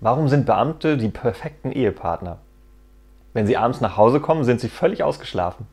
Warum sind Beamte die perfekten Ehepartner? Wenn sie abends nach Hause kommen, sind sie völlig ausgeschlafen.